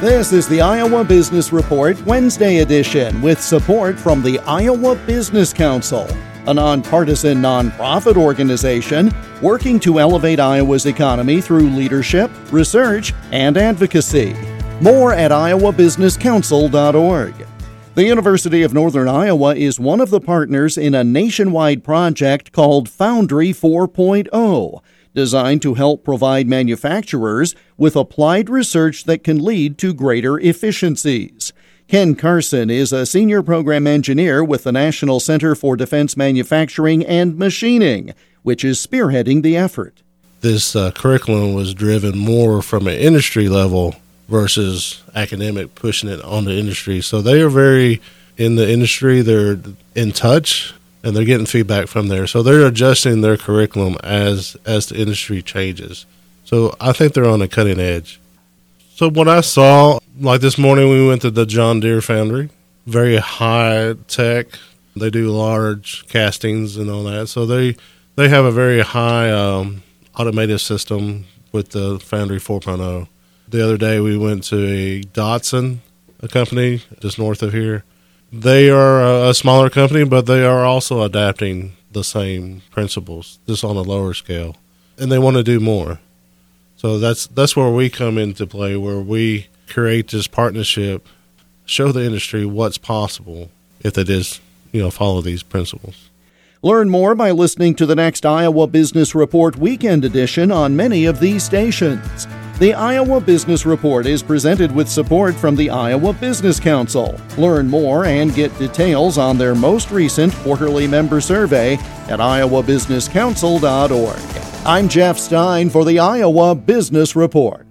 This is the Iowa Business Report Wednesday edition with support from the Iowa Business Council, a nonpartisan nonprofit organization working to elevate Iowa's economy through leadership, research, and advocacy. More at iowabusinesscouncil.org. The University of Northern Iowa is one of the partners in a nationwide project called Foundry 4.0 designed to help provide manufacturers with applied research that can lead to greater efficiencies. Ken Carson is a senior program engineer with the National Center for Defense Manufacturing and Machining, which is spearheading the effort. This uh, curriculum was driven more from an industry level versus academic pushing it on the industry. So they are very in the industry, they're in touch and they're getting feedback from there. So they're adjusting their curriculum as as the industry changes. So I think they're on the cutting edge. So what I saw, like this morning, we went to the John Deere Foundry, very high tech. They do large castings and all that. So they they have a very high um, automated system with the Foundry 4.0. The other day we went to a Dotson, a company just north of here they are a smaller company, but they are also adapting the same principles, just on a lower scale, and they want to do more. So that's that's where we come into play, where we create this partnership, show the industry what's possible if they just you know follow these principles. Learn more by listening to the next Iowa Business Report Weekend Edition on many of these stations. The Iowa Business Report is presented with support from the Iowa Business Council. Learn more and get details on their most recent quarterly member survey at iowabusinesscouncil.org. I'm Jeff Stein for the Iowa Business Report.